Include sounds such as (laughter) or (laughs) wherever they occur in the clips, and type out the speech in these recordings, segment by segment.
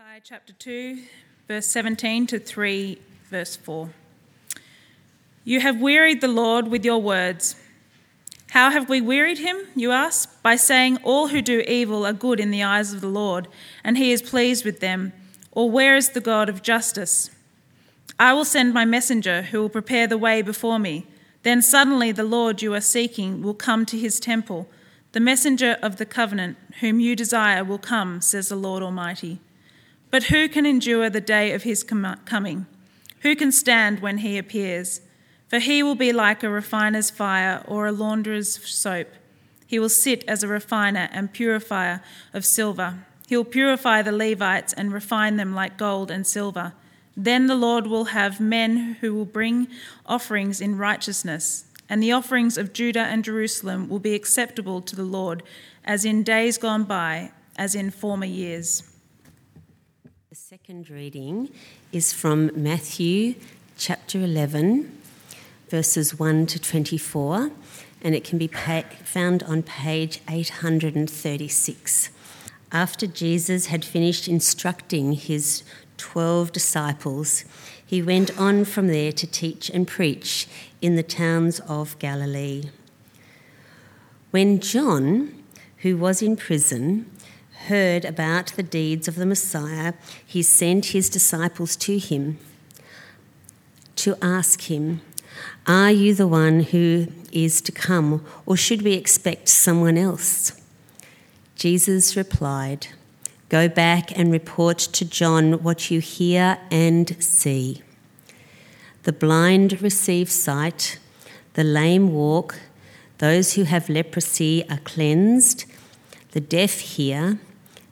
Malachi chapter 2, verse 17 to 3, verse 4. You have wearied the Lord with your words. How have we wearied him, you ask? By saying, All who do evil are good in the eyes of the Lord, and he is pleased with them. Or where is the God of justice? I will send my messenger who will prepare the way before me. Then suddenly the Lord you are seeking will come to his temple. The messenger of the covenant, whom you desire, will come, says the Lord Almighty. But who can endure the day of his coming? Who can stand when he appears? For he will be like a refiner's fire or a launderer's soap. He will sit as a refiner and purifier of silver. He will purify the Levites and refine them like gold and silver. Then the Lord will have men who will bring offerings in righteousness, and the offerings of Judah and Jerusalem will be acceptable to the Lord, as in days gone by, as in former years. The second reading is from Matthew chapter 11, verses 1 to 24, and it can be found on page 836. After Jesus had finished instructing his 12 disciples, he went on from there to teach and preach in the towns of Galilee. When John, who was in prison, heard about the deeds of the Messiah, he sent his disciples to him to ask him, Are you the one who is to come, or should we expect someone else? Jesus replied, Go back and report to John what you hear and see. The blind receive sight, the lame walk, those who have leprosy are cleansed, the deaf hear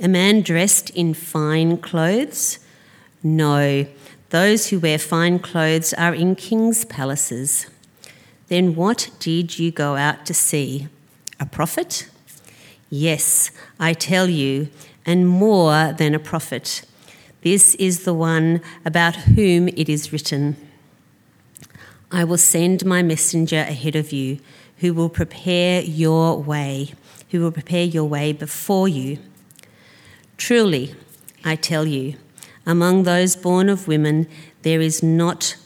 A man dressed in fine clothes? No, those who wear fine clothes are in king's palaces. Then what did you go out to see? A prophet? Yes, I tell you, and more than a prophet. This is the one about whom it is written I will send my messenger ahead of you, who will prepare your way, who will prepare your way before you. Truly, I tell you, among those born of women, there is not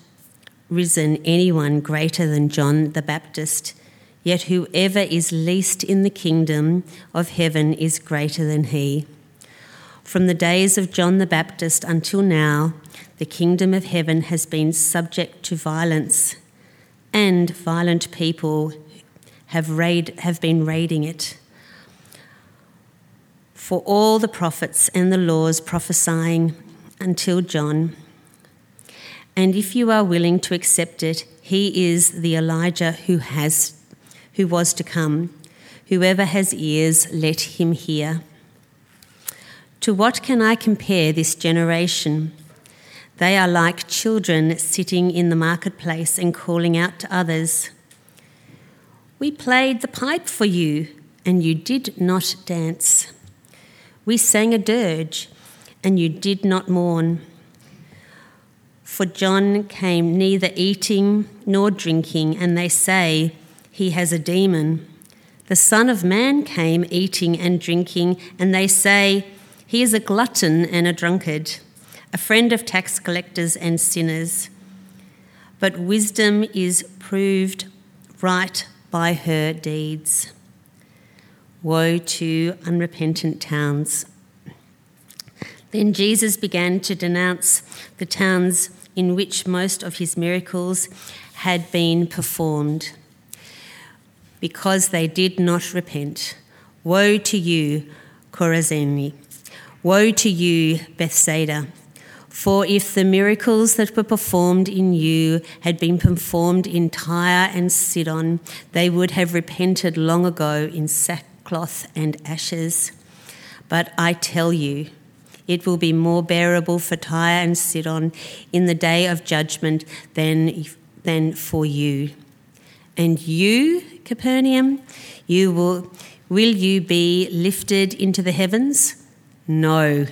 risen anyone greater than John the Baptist. Yet whoever is least in the kingdom of heaven is greater than he. From the days of John the Baptist until now, the kingdom of heaven has been subject to violence, and violent people have, raid, have been raiding it for all the prophets and the laws prophesying until John. And if you are willing to accept it, he is the Elijah who has who was to come. Whoever has ears, let him hear. To what can I compare this generation? They are like children sitting in the marketplace and calling out to others. We played the pipe for you, and you did not dance. We sang a dirge, and you did not mourn. For John came neither eating nor drinking, and they say he has a demon. The Son of Man came eating and drinking, and they say he is a glutton and a drunkard, a friend of tax collectors and sinners. But wisdom is proved right by her deeds. Woe to unrepentant towns. Then Jesus began to denounce the towns in which most of his miracles had been performed because they did not repent. Woe to you, Chorazin! Woe to you, Bethsaida! For if the miracles that were performed in you had been performed in Tyre and Sidon, they would have repented long ago in sackcloth and ashes. But I tell you, It will be more bearable for Tyre and Sidon in the day of judgment than, than for you. And you, Capernaum, you will, will you be lifted into the heavens? No,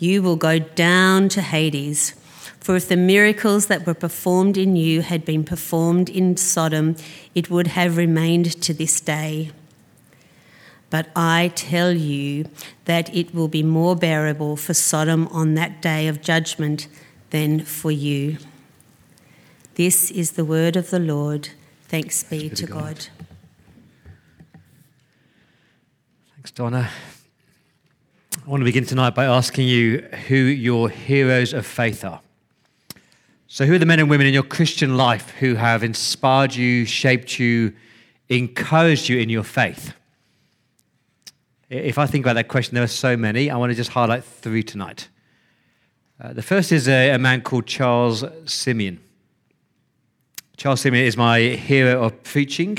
you will go down to Hades. For if the miracles that were performed in you had been performed in Sodom, it would have remained to this day. But I tell you that it will be more bearable for Sodom on that day of judgment than for you. This is the word of the Lord. Thanks be to God. God. Thanks, Donna. I want to begin tonight by asking you who your heroes of faith are. So, who are the men and women in your Christian life who have inspired you, shaped you, encouraged you in your faith? If I think about that question, there are so many. I want to just highlight three tonight. Uh, the first is a, a, man called Charles Simeon. Charles Simeon is my hero of preaching.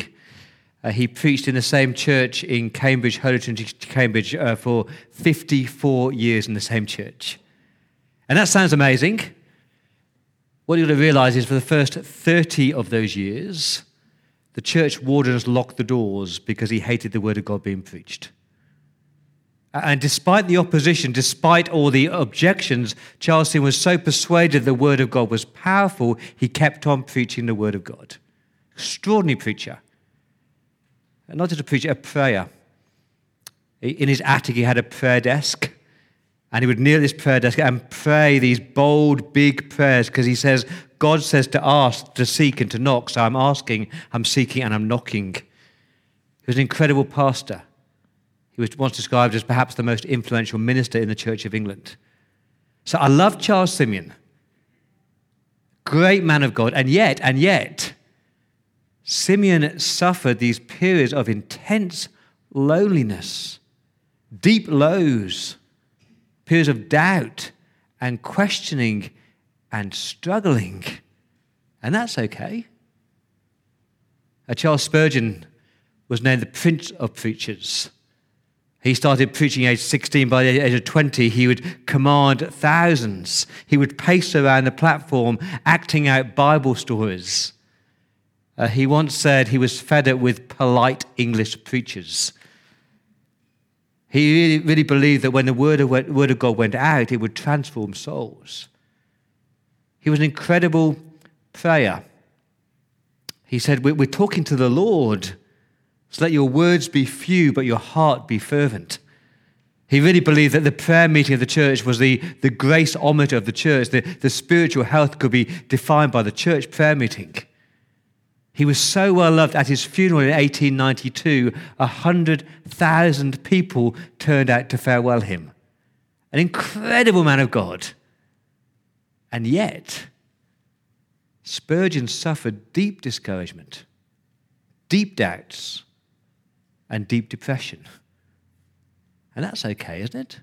Uh, he preached in the same church in Cambridge, Holy Trinity Cambridge, uh, for 54 years in the same church. And that sounds amazing. What you've got to realize is for the first 30 of those years, the church wardens locked the doors because he hated the word of God being preached. And despite the opposition, despite all the objections, Charles Simeon was so persuaded the word of God was powerful, he kept on preaching the word of God. Extraordinary preacher. Not just a preacher, a prayer. In his attic, he had a prayer desk. And he would kneel at this prayer desk and pray these bold, big prayers because he says, God says to ask, to seek, and to knock. So I'm asking, I'm seeking, and I'm knocking. He was an incredible pastor. He was once described as perhaps the most influential minister in the Church of England. So I love Charles Simeon. Great man of God. And yet, and yet, Simeon suffered these periods of intense loneliness, deep lows periods of doubt and questioning and struggling. And that's okay. Charles Spurgeon was named the Prince of Preachers. He started preaching age 16. By the age of 20, he would command thousands. He would pace around the platform acting out Bible stories. Uh, he once said he was fed up with polite English preachers. He really, really believed that when the word of, word of God went out, it would transform souls. He was an incredible prayer. He said, We're talking to the Lord, so let your words be few, but your heart be fervent. He really believed that the prayer meeting of the church was the, the graceometer of the church. The, the spiritual health could be defined by the church prayer meeting. He was so well loved at his funeral in 1892, 100,000 people turned out to farewell him. An incredible man of God. And yet, Spurgeon suffered deep discouragement, deep doubts, and deep depression. And that's okay, isn't it?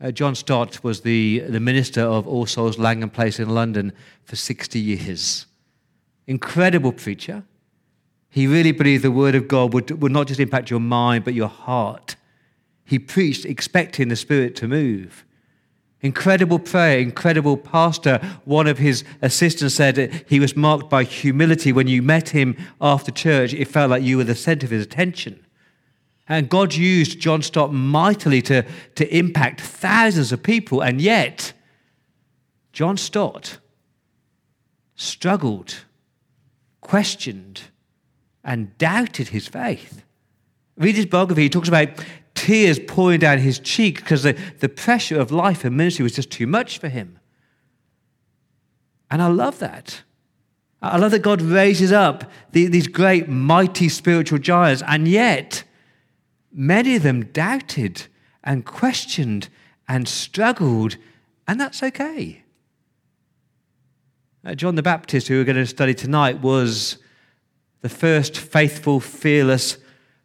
Uh, John Stott was the, the minister of All Souls Langham Place in London for 60 years incredible preacher. He really believed the word of God would, would not just impact your mind, but your heart. He preached expecting the Spirit to move. Incredible prayer, incredible pastor. One of his assistants said he was marked by humility. When you met him after church, it felt like you were the center of his attention. And God used John Stott mightily to, to impact thousands of people. And yet, John Stott struggled questioned and doubted his faith. Read his biography, he talks about tears pouring down his cheek because the, the pressure of life and ministry was just too much for him. And I love that. I love that God raises up these great, mighty spiritual giants, and yet many of them doubted and questioned and struggled, and that's okay. Uh, John the Baptist, who we're going to study tonight, was the first faithful, fearless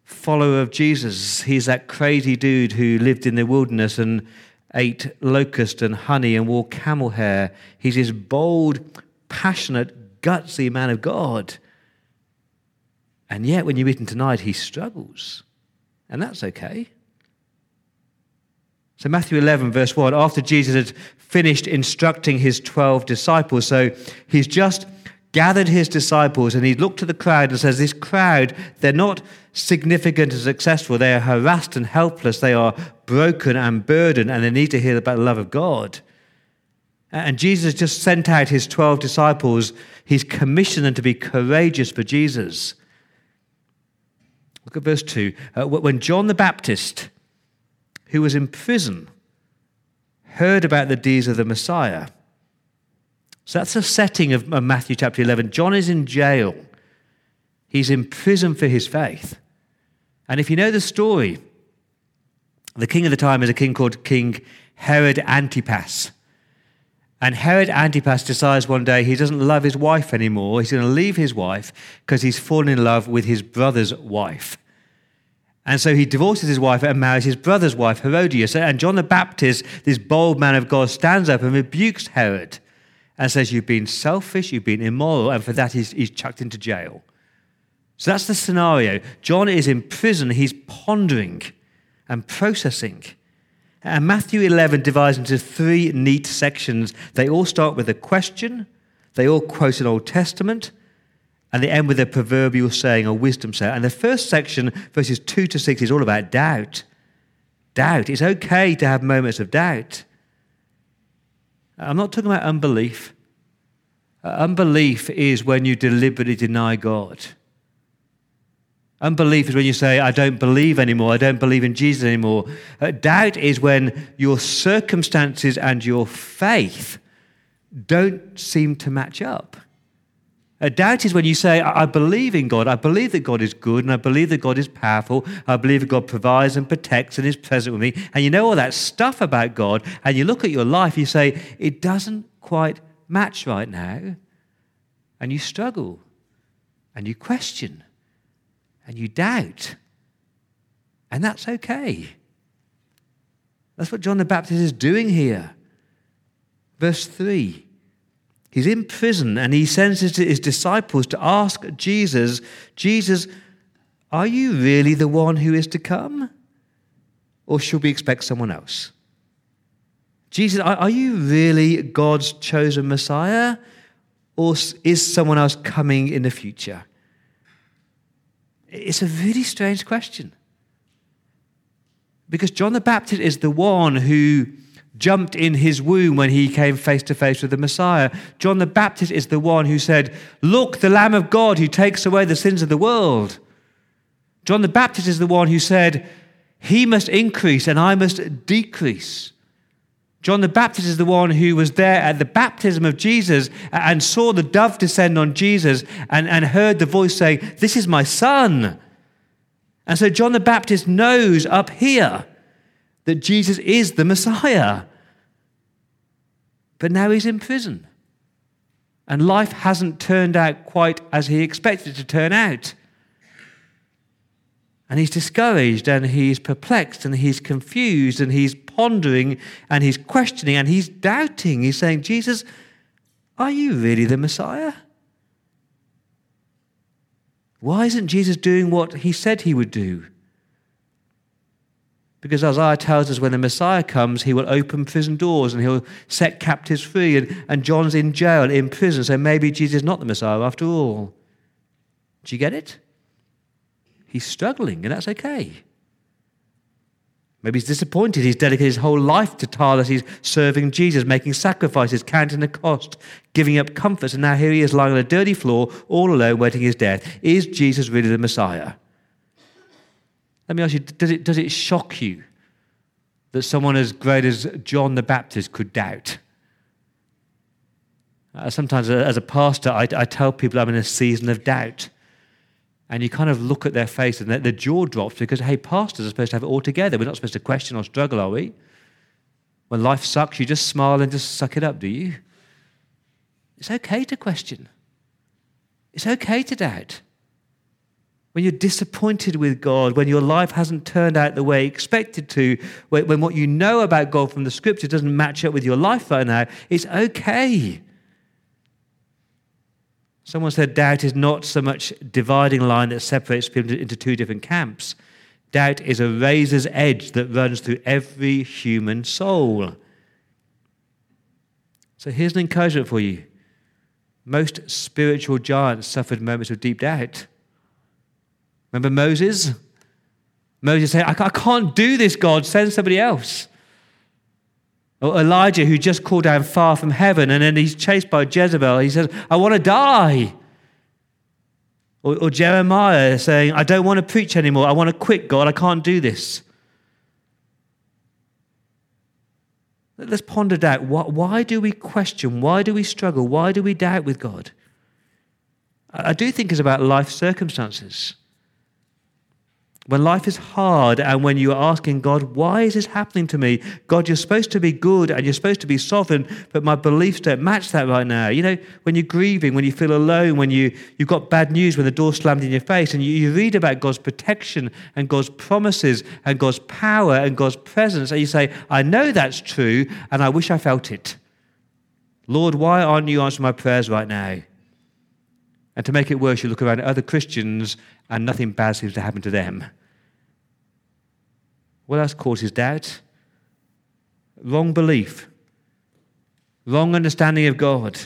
follower of Jesus. He's that crazy dude who lived in the wilderness and ate locust and honey and wore camel hair. He's this bold, passionate, gutsy man of God. And yet, when you meet him tonight, he struggles. And that's okay. So, Matthew 11, verse 1, after Jesus had finished instructing his 12 disciples, so he's just gathered his disciples and he looked at the crowd and says, This crowd, they're not significant and successful. They are harassed and helpless. They are broken and burdened, and they need to hear about the love of God. And Jesus just sent out his 12 disciples. He's commissioned them to be courageous for Jesus. Look at verse 2. Uh, when John the Baptist, who was in prison, heard about the deeds of the Messiah, so that's the setting of Matthew chapter 11. John is in jail, he's in prison for his faith. And if you know the story, the king of the time is a king called King Herod Antipas. And Herod Antipas decides one day he doesn't love his wife anymore. He's going to leave his wife because he's fallen in love with his brother's wife. And so he divorces his wife and marries his brother's wife, Herodias. And John the Baptist, this bold man of God, stands up and rebukes Herod and says, You've been selfish, you've been immoral, and for that he's, he's chucked into jail. So that's the scenario. John is in prison, he's pondering and processing. And Matthew 11 divides into three neat sections. They all start with a question, they all quote an Old Testament, and they end with a proverbial saying or wisdom saying. And the first section, verses 2 to 6, is all about doubt. Doubt. It's okay to have moments of doubt. I'm not talking about unbelief. Uh, unbelief is when you deliberately deny God. Unbelief is when you say, I don't believe anymore, I don't believe in Jesus anymore. Uh, doubt is when your circumstances and your faith don't seem to match up. Uh, A doubt is when you say, I believe in God. I believe that God is good and I believe that God is powerful. I believe that God provides and protects and is present with me. And you know all that stuff about God. And you look at your life, you say, it doesn't quite match right now. And you struggle and you question and you doubt. And that's okay. That's what John the Baptist is doing here. Verse 3 He's in prison and he sends his, his disciples to ask Jesus, Jesus, are you really the one who is to come? Or should we expect someone else? Jesus, are, are you really God's chosen Messiah? Or is someone else coming in the future? It's a really strange question. Because John the Baptist is the one who jumped in his womb when he came face to face with the Messiah. John the Baptist is the one who said, Look, the Lamb of God who takes away the sins of the world. John the Baptist is the one who said, He must increase and I must decrease. John the Baptist is the one who was there at the baptism of Jesus and saw the dove descend on Jesus and, and heard the voice say, This is my son. And so John the Baptist knows up here that Jesus is the Messiah. But now he's in prison. And life hasn't turned out quite as he expected it to turn out. And he's discouraged and he's perplexed and he's confused and he's pondering and he's questioning and he's doubting. He's saying, Jesus, are you really the Messiah? Why isn't Jesus doing what he said he would do? Because Isaiah tells us when the Messiah comes, he will open prison doors and he'll set captives free. And, and John's in jail, in prison, so maybe Jesus is not the Messiah after all. Do you get it? He's struggling, and that's okay. Maybe he's disappointed. He's dedicated his whole life to tirelessly serving Jesus, making sacrifices, counting the cost, giving up comforts, and now here he is lying on a dirty floor, all alone, waiting his death. Is Jesus really the Messiah? Let me ask you does it, does it shock you that someone as great as John the Baptist could doubt? Uh, sometimes, uh, as a pastor, I, I, tell people I'm in a season of doubt. And you kind of look at their face and their, their jaw drops because, hey, pastors are supposed to have it all together. We're not supposed to question or struggle, are we? When life sucks, you just smile and just suck it up, do you? It's okay to question. It's okay to doubt when you're disappointed with God, when your life hasn't turned out the way expected to, when, when what you know about God from the scripture doesn't match up with your life right now, it's okay. Someone said doubt is not so much dividing line that separates people into two different camps. Doubt is a razor's edge that runs through every human soul. So here's an encouragement for you. Most spiritual giants suffered moments of deep doubt. Remember Moses? Moses said, I can't do this, God, send somebody else. Or Elijah, who just called down fire from heaven, and then he's chased by Jezebel. He says, I want to die. Or, or Jeremiah saying, I don't want to preach anymore. I want to quit, God. I can't do this. Let's ponder that. Why do we question? Why do we struggle? Why do we doubt with God? I do think it's about life circumstances. When life is hard and when you are asking God, why is this happening to me? God, you're supposed to be good and you're supposed to be sovereign, but my beliefs don't match that right now. You know, when you're grieving, when you feel alone, when you, you've got bad news, when the door slammed in your face, and you, you read about God's protection and God's promises and God's power and God's presence, and you say, I know that's true and I wish I felt it. Lord, why aren't you answering my prayers right now? And to make it worse, you look around at other Christians and nothing bad seems to happen to them. What else causes doubt? Wrong belief, wrong understanding of God.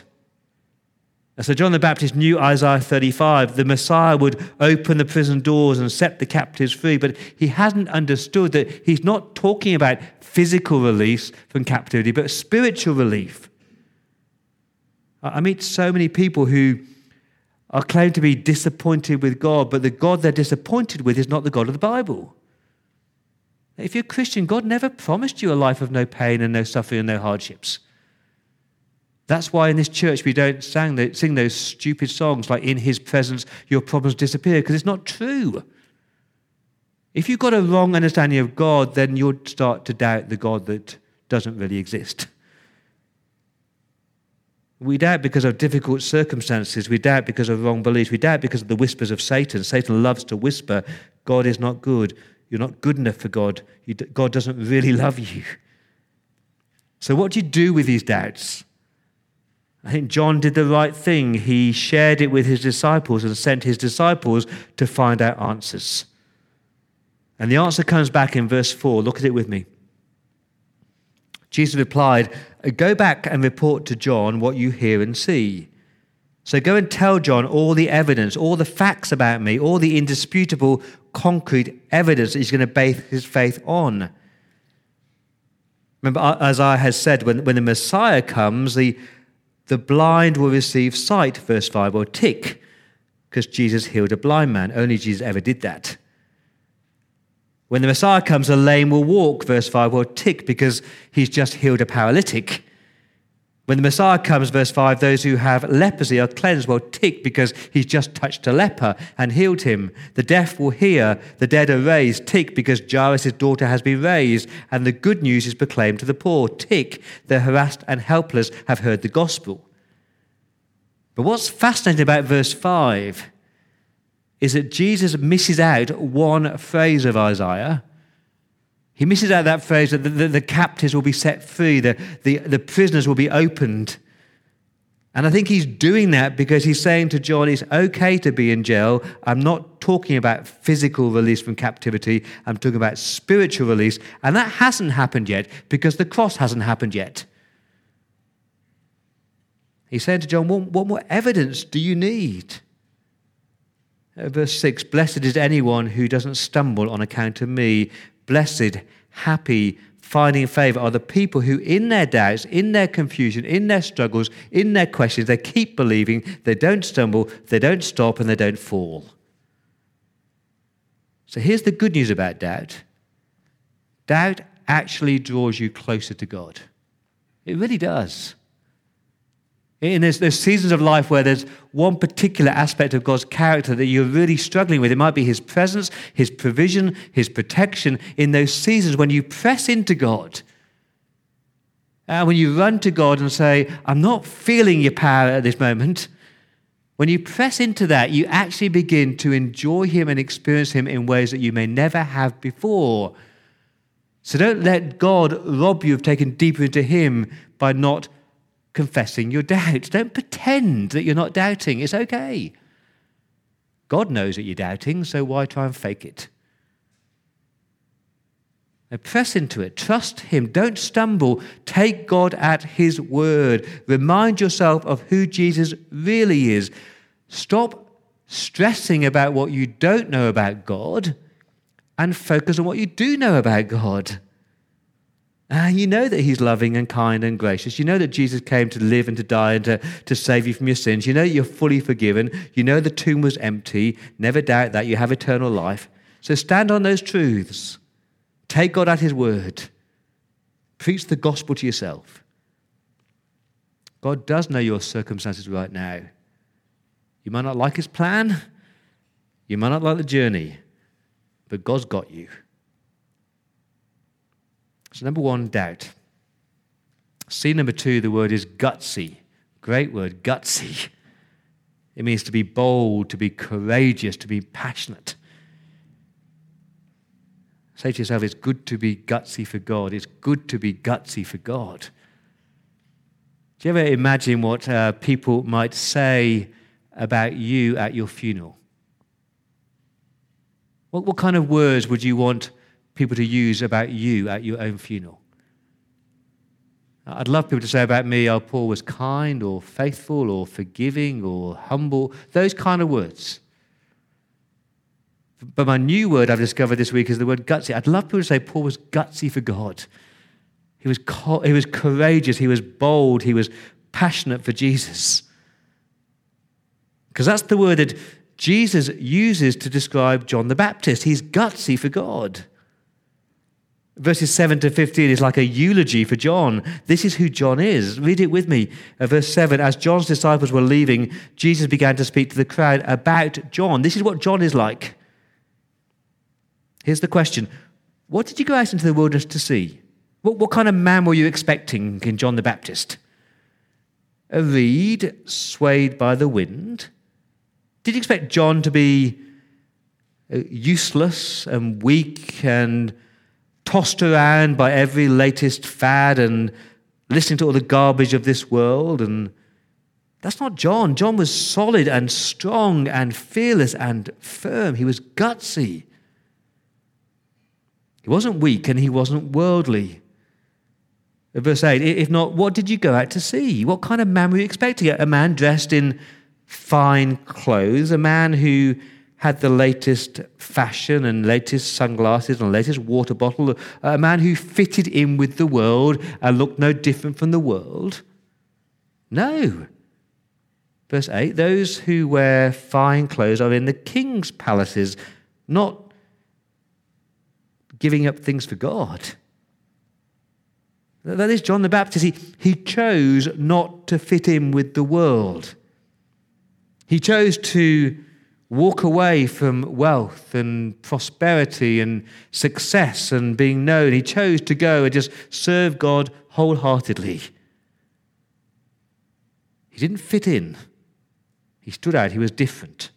And so John the Baptist knew Isaiah 35, the Messiah would open the prison doors and set the captives free, but he hasn't understood that he's not talking about physical release from captivity, but spiritual relief. I meet so many people who are claimed to be disappointed with God, but the God they're disappointed with is not the God of the Bible. If you're a Christian, God never promised you a life of no pain and no suffering and no hardships. That's why in this church we don't sing, sing those stupid songs like In His presence your problems disappear, because it's not true. If you've got a wrong understanding of God, then you'll start to doubt the God that doesn't really exist. We doubt because of difficult circumstances. We doubt because of wrong beliefs. We doubt because of the whispers of Satan. Satan loves to whisper, God is not good. You're not good enough for God. God doesn't really love you. So, what do you do with these doubts? I think John did the right thing. He shared it with his disciples and sent his disciples to find out answers. And the answer comes back in verse 4. Look at it with me. Jesus replied, Go back and report to John what you hear and see. So go and tell John all the evidence, all the facts about me, all the indisputable, concrete evidence that he's going to base his faith on. Remember, Isaiah has said, when, when the Messiah comes, the, the blind will receive sight, verse 5, or tick, because Jesus healed a blind man. Only Jesus ever did that. When the Messiah comes, the lame will walk, verse 5, will tick, because he's just healed a paralytic. When the Messiah comes, verse 5, those who have leprosy are cleansed. will tick because he's just touched a leper and healed him. The deaf will hear, the dead are raised. Tick because Jairus' daughter has been raised, and the good news is proclaimed to the poor. Tick, the harassed and helpless have heard the gospel. But what's fascinating about verse 5 is that Jesus misses out one phrase of Isaiah he misses out that phrase that the, the, the captives will be set free, the, the, the prisoners will be opened. And I think he's doing that because he's saying to John, it's okay to be in jail. I'm not talking about physical release from captivity, I'm talking about spiritual release. And that hasn't happened yet because the cross hasn't happened yet. He's saying to John, what, what more evidence do you need? Uh, verse 6 Blessed is anyone who doesn't stumble on account of me blessed, happy, finding favor are the people who, in their doubts, in their confusion, in their struggles, in their questions, they keep believing, they don't stumble, they don't stop, and they don't fall. So here's the good news about doubt doubt actually draws you closer to God. It really does. And there's, there's seasons of life where there's one particular aspect of God's character that you're really struggling with. It might be His presence, His provision, His protection. In those seasons when you press into God, and when you run to God and say, I'm not feeling your power at this moment, when you press into that, you actually begin to enjoy Him and experience Him in ways that you may never have before. So don't let God rob you of taking deeper into Him by not confessing your doubts. Don't pretend that you're not doubting. It's okay. God knows that you're doubting, so why try and fake it? Now press into it. Trust Him. Don't stumble. Take God at His word. Remind yourself of who Jesus really is. Stop stressing about what you don't know about God and focus on what you do know about God. Uh, you know that He's loving and kind and gracious. You know that Jesus came to live and to die and to, to save you from your sins. You know you're fully forgiven. You know the tomb was empty. Never doubt that. You have eternal life. So stand on those truths. Take God at His word. Preach the gospel to yourself. God does know your circumstances right now. You might not like His plan, you might not like the journey, but God's got you. So, number one, doubt. See, number two, the word is gutsy. Great word, gutsy. It means to be bold, to be courageous, to be passionate. Say to yourself, it's good to be gutsy for God. It's good to be gutsy for God. Do you ever imagine what uh, people might say about you at your funeral? What, what kind of words would you want people to use about you at your own funeral? I'd love people to say about me, oh, Paul was kind or faithful or forgiving or humble, those kind of words. But my new word I've discovered this week is the word gutsy. I'd love people to say Paul was gutsy for God. He was, co- he was courageous, he was bold, he was passionate for Jesus. Because that's the word that Jesus uses to describe John the Baptist. He's gutsy for God. Verses 7 to 15 is like a eulogy for John. This is who John is. Read it with me. Uh, verse 7 As John's disciples were leaving, Jesus began to speak to the crowd about John. This is what John is like. Here's the question What did you go out into the wilderness to see? What, what kind of man were you expecting in John the Baptist? A reed swayed by the wind? Did you expect John to be uh, useless and weak and tossed around by every latest fad and listening to all the garbage of this world? And that's not John. John was solid and strong and fearless and firm. He was gutsy. He wasn't weak and he wasn't worldly. Verse 8 If not, what did you go out to see? What kind of man were you expecting? A man dressed in fine clothes, a man who had the latest fashion and latest sunglasses and latest water bottle, a man who fitted in with the world and looked no different from the world? No. Verse 8 Those who wear fine clothes are in the king's palaces, not giving up things for God. That is John the Baptist. He, he chose not to fit in with the world. He chose to walk away from wealth and prosperity and success and being known. He chose to go and just serve God wholeheartedly. He didn't fit in, he stood out, he was different.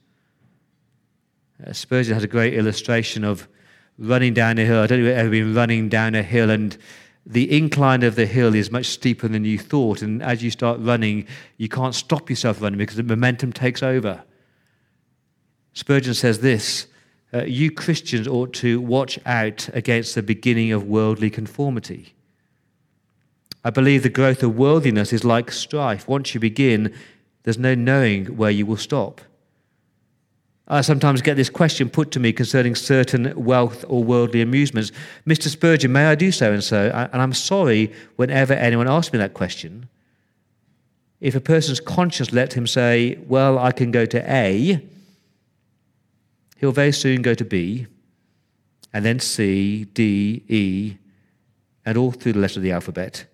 Uh, Spurgeon has a great illustration of running down a hill. I don't know if you've ever been running down a hill and the incline of the hill is much steeper than you thought. And as you start running, you can't stop yourself running because the momentum takes over. Spurgeon says this uh, You Christians ought to watch out against the beginning of worldly conformity. I believe the growth of worldliness is like strife. Once you begin, there's no knowing where you will stop. I sometimes get this question put to me concerning certain wealth or worldly amusements. Mr. Spurgeon, may I do so and so? And I'm sorry whenever anyone asks me that question. If a person's conscience let him say, Well, I can go to A, he'll very soon go to B, and then C, D, E, and all through the letter of the alphabet.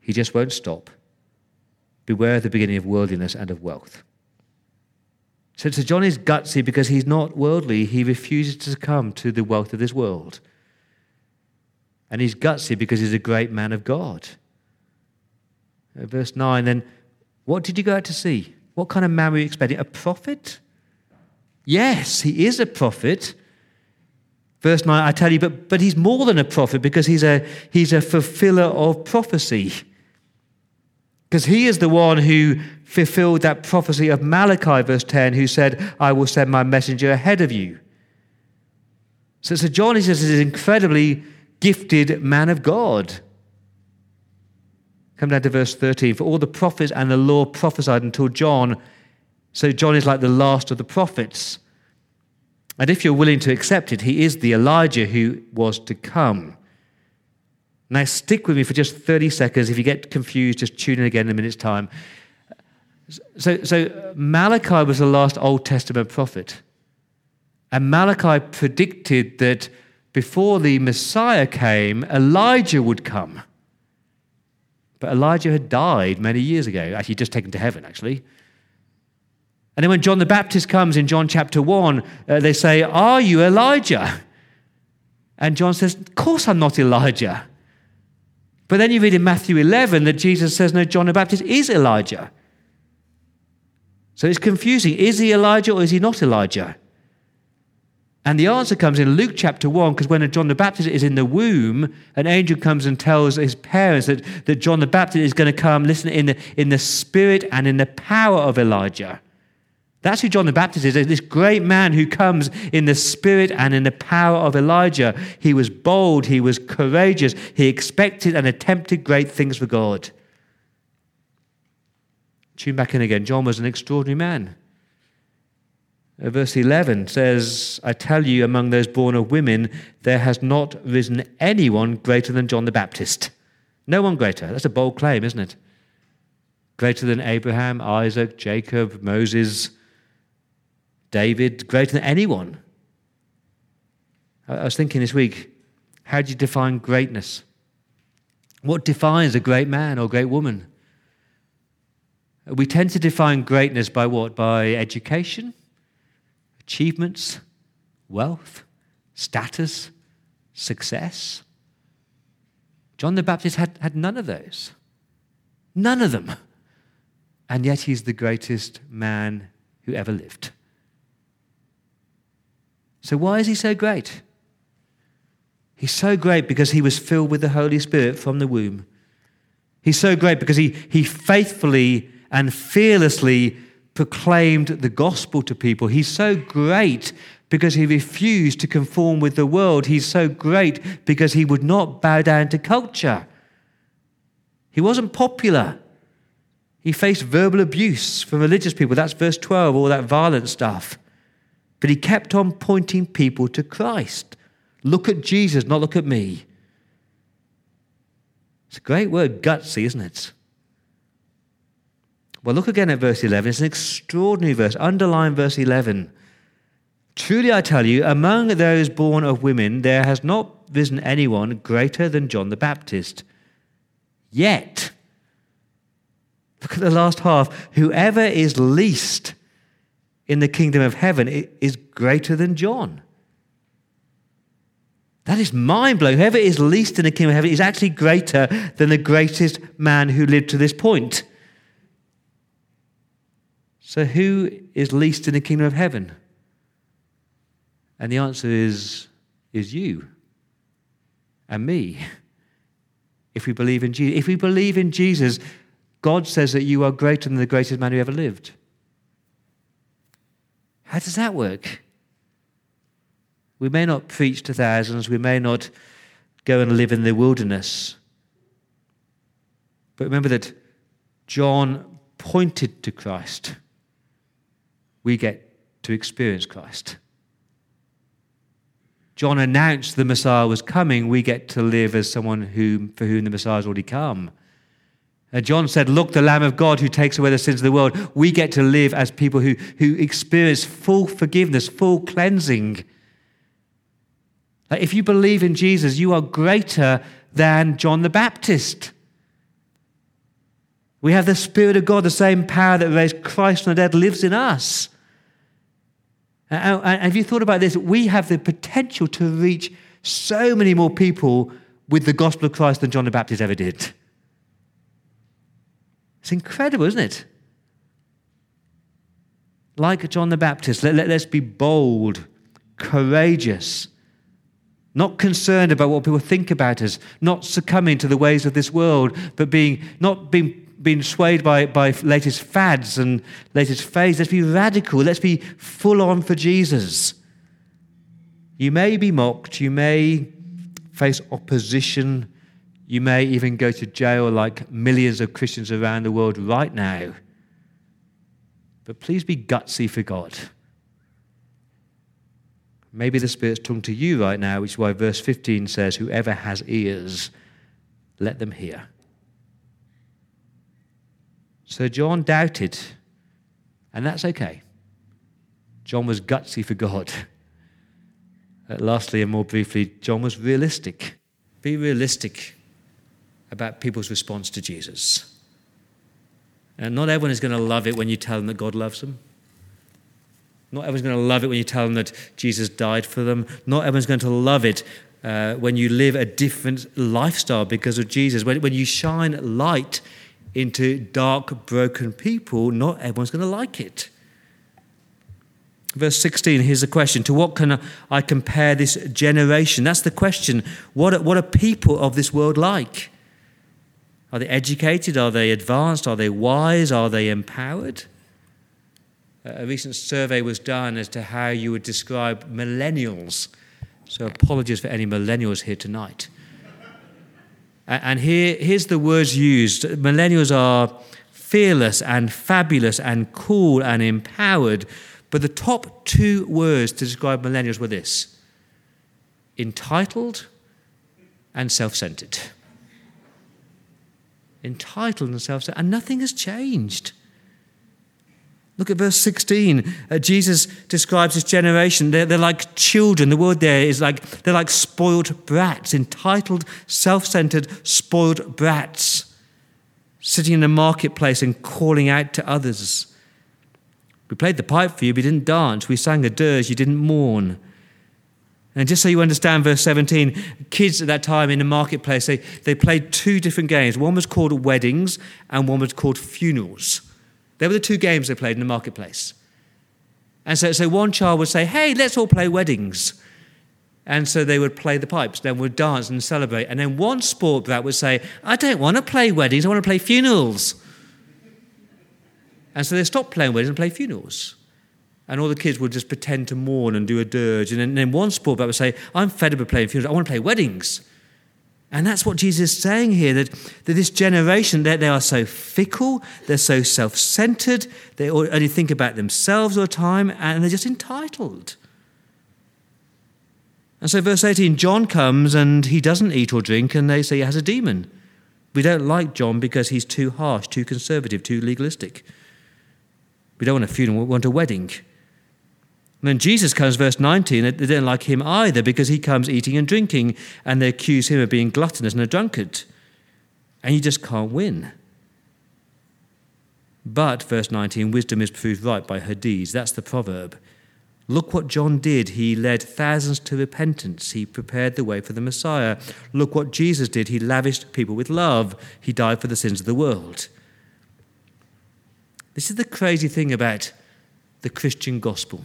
He just won't stop. Beware the beginning of worldliness and of wealth. So, so John is gutsy because he's not worldly. He refuses to succumb to the wealth of this world. And he's gutsy because he's a great man of God. Verse 9, then what did you go out to see? What kind of man were you expecting? A prophet? Yes, he is a prophet. Verse 9, I tell you, but, but he's more than a prophet because he's a, he's a fulfiller of prophecy. Because he is the one who fulfilled that prophecy of Malachi, verse 10, who said, I will send my messenger ahead of you. So, so John is an incredibly gifted man of God. Come down to verse 13. For all the prophets and the law prophesied until John. So John is like the last of the prophets. And if you're willing to accept it, he is the Elijah who was to come. Now, stick with me for just 30 seconds. If you get confused, just tune in again in a minute's time. So, so Malachi was the last Old Testament prophet. And Malachi predicted that before the Messiah came, Elijah would come. But Elijah had died many years ago, actually, just taken to heaven, actually. And then when John the Baptist comes in John chapter 1, uh, they say, Are you Elijah? And John says, Of course I'm not Elijah. But then you read in Matthew 11 that Jesus says, No, John the Baptist is Elijah. So it's confusing. Is he Elijah or is he not Elijah? And the answer comes in Luke chapter 1, because when John the Baptist is in the womb, an angel comes and tells his parents that, that John the Baptist is going to come, listen, in the, in the spirit and in the power of Elijah. That's who John the Baptist is, this great man who comes in the spirit and in the power of Elijah. He was bold, he was courageous, he expected and attempted great things for God. Tune back in again. John was an extraordinary man. Uh, verse 11 says, I tell you, among those born of women, there has not risen anyone greater than John the Baptist. No one greater. That's a bold claim, isn't it? Greater than Abraham, Isaac, Jacob, Moses, David, greater than anyone. I was thinking this week, how do you define greatness? What defines a great man or great woman? We tend to define greatness by what? By education, achievements, wealth, status, success. John the Baptist had, had none of those. None of them. And yet he's the greatest man who ever lived. So, why is he so great? He's so great because he was filled with the Holy Spirit from the womb. He's so great because he, he faithfully and fearlessly proclaimed the gospel to people. He's so great because he refused to conform with the world. He's so great because he would not bow down to culture. He wasn't popular. He faced verbal abuse from religious people. That's verse 12, all that violent stuff. But he kept on pointing people to Christ. Look at Jesus, not look at me. It's a great word, gutsy, isn't it? Well, look again at verse 11. It's an extraordinary verse. Underline verse 11. Truly I tell you, among those born of women, there has not risen anyone greater than John the Baptist. Yet, look at the last half, whoever is least in the kingdom of heaven is greater than John. That is mind blowing. Whoever is least in the kingdom of heaven is actually greater than the greatest man who lived to this point. So, who is least in the kingdom of heaven? And the answer is, is you and me. If we believe in Jesus. If we believe in Jesus, God says that you are greater than the greatest man who ever lived. How does that work? We may not preach to thousands, we may not go and live in the wilderness. But remember that John pointed to Christ we get to experience Christ. John announced the Messiah was coming. We get to live as someone whom, for whom the Messiah has already come. And John said, Look, the Lamb of God who takes away the sins of the world. We get to live as people who, who experience full forgiveness, full cleansing. Like if you believe in Jesus, you are greater than John the Baptist. We have the Spirit of God, the same power that raised Christ from the dead lives in us. And have you thought about this? We have the potential to reach so many more people with the gospel of Christ than John the Baptist ever did. It's incredible, isn't it? Like John the Baptist, let, let, let's be bold, courageous, not concerned about what people think about us, not succumbing to the ways of this world, but being not being been swayed by, by latest fads and latest fads. Let's be radical. Let's be full on for Jesus. You may be mocked. You may face opposition. You may even go to jail like millions of Christians around the world right now. But please be gutsy for God. Maybe the Spirit's talking to you right now, which is why verse 15 says, Whoever has ears, let them hear. So John doubted, and that's okay. John was gutsy for God. (laughs) Lastly, and more briefly, John was realistic. Be realistic about people's response to Jesus. And not everyone is going to love it when you tell them that God loves them. Not everyone's going to love it when you tell them that Jesus died for them. Not everyone's going to love it uh, when you live a different lifestyle because of Jesus. When, when you shine light into dark, broken people, not everyone's going to like it. Verse 16, here's the question To what can I compare this generation? That's the question. What are, what are people of this world like? Are they educated? Are they advanced? Are they wise? Are they empowered? A recent survey was done as to how you would describe millennials. So, apologies for any millennials here tonight. And here, here's the words used millennials are fearless and fabulous and cool and empowered. But the top two words to describe millennials were this entitled and self centered. Entitled themselves centered. And nothing has changed. Look at verse 16. Uh, Jesus describes this generation. They're, they're like children. The word there is like, they're like spoiled brats, entitled, self centered, spoiled brats, sitting in the marketplace and calling out to others. We played the pipe for you, but you didn't dance. We sang a dirge, you didn't mourn. And just so you understand verse 17, kids at that time in the marketplace, they, they played two different games. One was called weddings and one was called funerals. They were the two games they played in the marketplace. And so, so one child would say, Hey, let's all play weddings. And so they would play the pipes, then would dance and celebrate. And then one sport that would say, I don't want to play weddings, I want to play funerals. And so they stopped playing weddings and play funerals. And all the kids would just pretend to mourn and do a dirge. And then, one sport would say, I'm fed up of playing funerals, I want to play weddings. And that's what Jesus is saying here that, that this generation, they, they are so fickle, they're so self centered, they only think about themselves all the time, and they're just entitled. And so, verse 18 John comes and he doesn't eat or drink, and they say he has a demon. We don't like John because he's too harsh, too conservative, too legalistic. We don't want a funeral, we want a wedding. And then Jesus comes, verse 19, they don't like him either because he comes eating and drinking, and they accuse him of being gluttonous and a drunkard. And you just can't win. But, verse 19, wisdom is proved right by her deeds. That's the proverb. Look what John did. He led thousands to repentance. He prepared the way for the Messiah. Look what Jesus did. He lavished people with love. He died for the sins of the world. This is the crazy thing about the Christian gospel.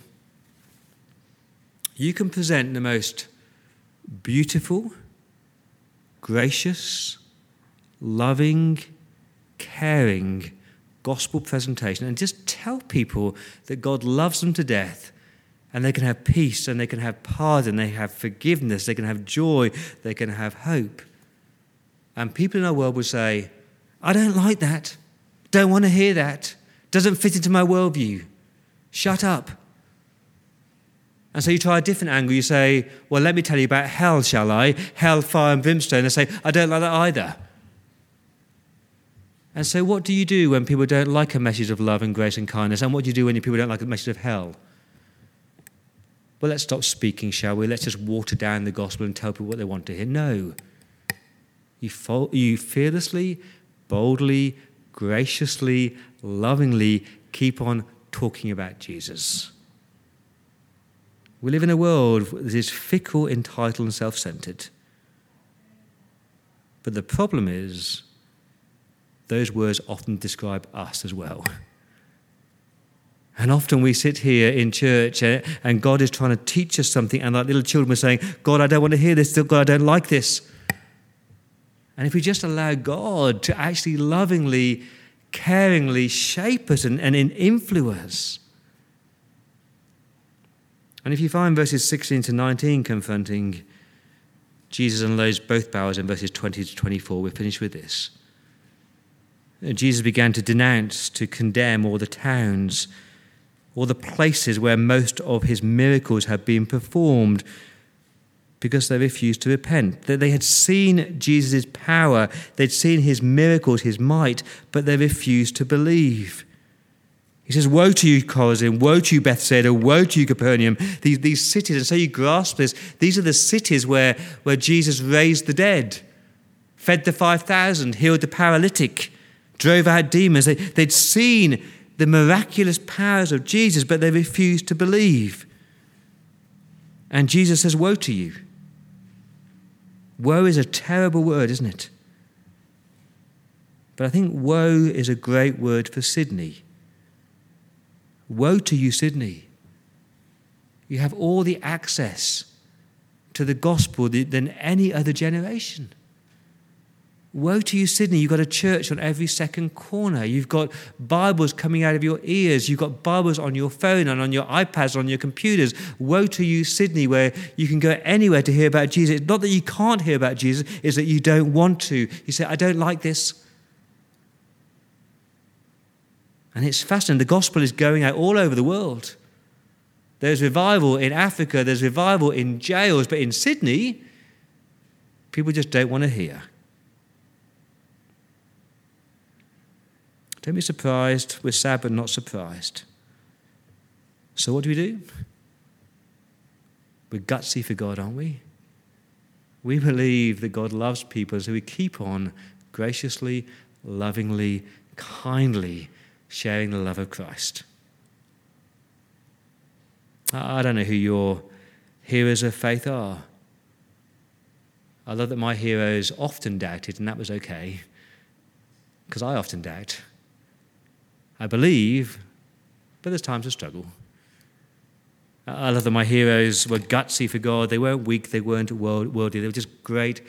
You can present the most beautiful, gracious, loving, caring gospel presentation and just tell people that God loves them to death and they can have peace and they can have pardon, they have forgiveness, they can have joy, they can have hope. And people in our world will say, I don't like that, don't want to hear that, doesn't fit into my worldview. Shut up. And so you try a different angle. You say, Well, let me tell you about hell, shall I? Hell, fire, and brimstone. They say, I don't like that either. And so, what do you do when people don't like a message of love and grace and kindness? And what do you do when people don't like a message of hell? Well, let's stop speaking, shall we? Let's just water down the gospel and tell people what they want to hear. No. You, fo- you fearlessly, boldly, graciously, lovingly keep on talking about Jesus. We live in a world that is fickle, entitled, and self centered. But the problem is, those words often describe us as well. And often we sit here in church eh, and God is trying to teach us something, and like little children are saying, God, I don't want to hear this, God, I don't like this. And if we just allow God to actually lovingly, caringly shape us and, and influence, and if you find verses 16 to 19 confronting, Jesus unloads both barrels in verses 20 to 24. We're finished with this. Uh, Jesus began to denounce, to condemn all the towns, all the places where most of his miracles had been performed because they refused to repent. That they had seen Jesus' power, they'd seen his miracles, his might, but they refused to believe. He says, Woe to you, Chorazin, woe to you, Bethsaida, woe to you, Capernaum, these, these cities. And so you grasp this. These are the cities where, where Jesus raised the dead, fed the 5,000, healed the paralytic drove out demons. They, they'd seen the miraculous powers of Jesus, but they refused to believe. And Jesus says, Woe to you. Woe is a terrible word, isn't it? But I think woe is a great word for Sydney. Woe to you, Sydney. You have all the access to the gospel than any other generation. Woe to you, Sydney. You've got a church on every second corner. You've got Bibles coming out of your ears. You've got Bibles on your phone and on your iPads, on your computers. Woe to you, Sydney, where you can go anywhere to hear about Jesus. It's not that you can't hear about Jesus, it's that you don't want to. You say, I don't like this. And it's fascinating. The gospel is going out all over the world. There's revival in Africa, there's revival in jails, but in Sydney, people just don't want to hear. Don't be surprised. We're sad but not surprised. So, what do we do? We're gutsy for God, aren't we? We believe that God loves people, so we keep on graciously, lovingly, kindly sharing the love of Christ. I don't know who your heroes of faith are. I love that my heroes often doubted, and that was okay, because I often doubt. I believe, but there's times of struggle. I love that my heroes were gutsy for God. They weren't weak, they weren't worldly. They were just great,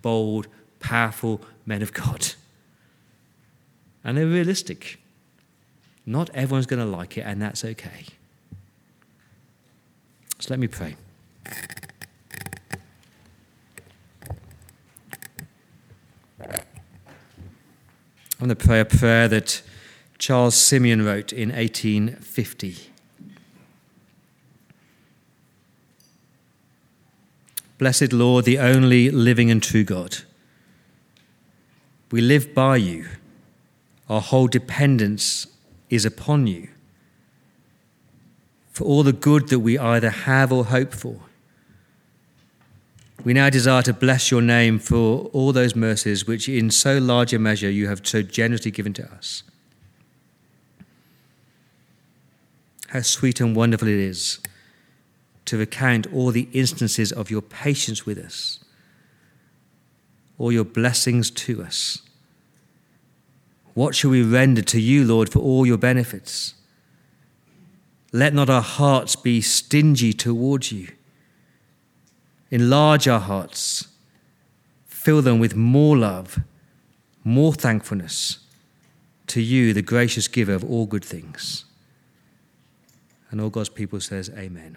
bold, powerful men of God. And they were realistic. Not everyone's going to like it, and that's okay. So let me pray. I'm going to pray a prayer that Charles Simeon wrote in 1850. Blessed Lord, the only living and true God, we live by you. Our whole dependence is upon you. For all the good that we either have or hope for, we now desire to bless your name for all those mercies which, in so large a measure, you have so generously given to us. How sweet and wonderful it is to recount all the instances of your patience with us, all your blessings to us. What shall we render to you, Lord, for all your benefits? Let not our hearts be stingy towards you. Enlarge our hearts, fill them with more love, more thankfulness to you, the gracious giver of all good things. And all God's people says, Amen.